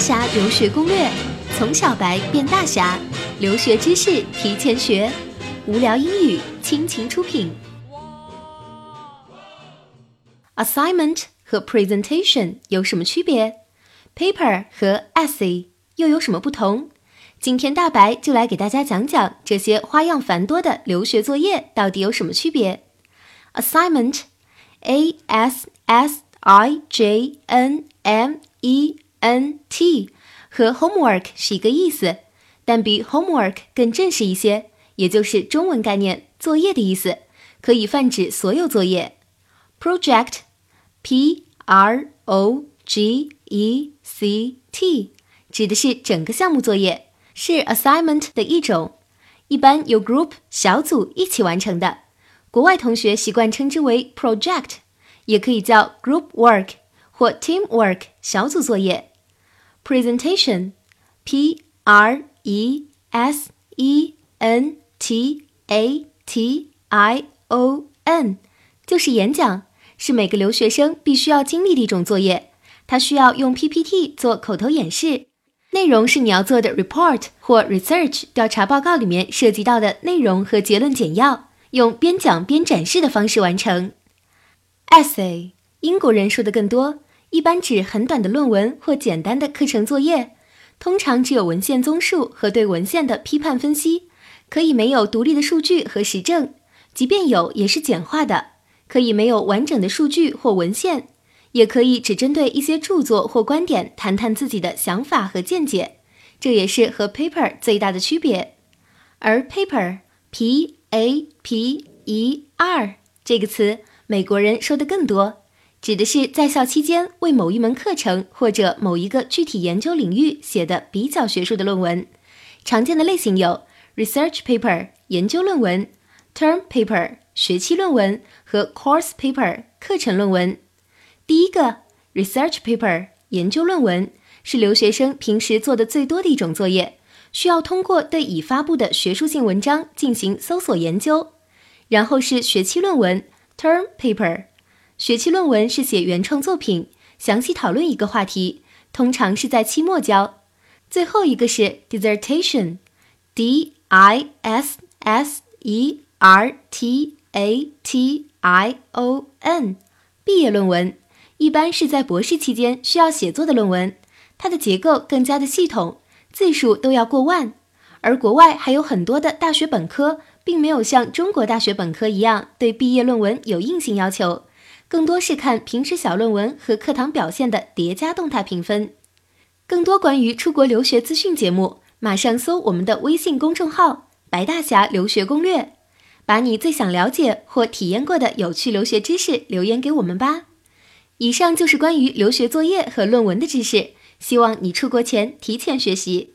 侠留学攻略，从小白变大侠，留学知识提前学，无聊英语倾情出品。Assignment 和 presentation 有什么区别？Paper 和 essay 又有什么不同？今天大白就来给大家讲讲这些花样繁多的留学作业到底有什么区别。Assignment，A S S I J N M E N T 和 homework 是一个意思，但比 homework 更正式一些，也就是中文概念作业的意思，可以泛指所有作业。Project，P R O G E C T 指的是整个项目作业。是 assignment 的一种，一般由 group 小组一起完成的。国外同学习惯称之为 project，也可以叫 group work 或 team work 小组作业。Presentation，p r e s e n t a t i o n，就是演讲，是每个留学生必须要经历的一种作业。它需要用 PPT 做口头演示。内容是你要做的 report 或 research 调查报告里面涉及到的内容和结论简要，用边讲边展示的方式完成。essay 英国人说的更多，一般指很短的论文或简单的课程作业，通常只有文献综述和对文献的批判分析，可以没有独立的数据和实证，即便有也是简化的，可以没有完整的数据或文献。也可以只针对一些著作或观点谈谈自己的想法和见解，这也是和 paper 最大的区别。而 paper，p a p e r 这个词，美国人说的更多，指的是在校期间为某一门课程或者某一个具体研究领域写的比较学术的论文。常见的类型有 research paper 研究论文，term paper 学期论文和 course paper 课程论文。第一个 research paper 研究论文是留学生平时做的最多的一种作业，需要通过对已发布的学术性文章进行搜索研究。然后是学期论文 term paper，学期论文是写原创作品，详细讨论一个话题，通常是在期末交。最后一个是 dissertation，d i s s e r t a t i o n，毕业论文。一般是在博士期间需要写作的论文，它的结构更加的系统，字数都要过万。而国外还有很多的大学本科，并没有像中国大学本科一样对毕业论文有硬性要求，更多是看平时小论文和课堂表现的叠加动态评分。更多关于出国留学资讯节目，马上搜我们的微信公众号“白大侠留学攻略”，把你最想了解或体验过的有趣留学知识留言给我们吧。以上就是关于留学作业和论文的知识，希望你出国前提前学习。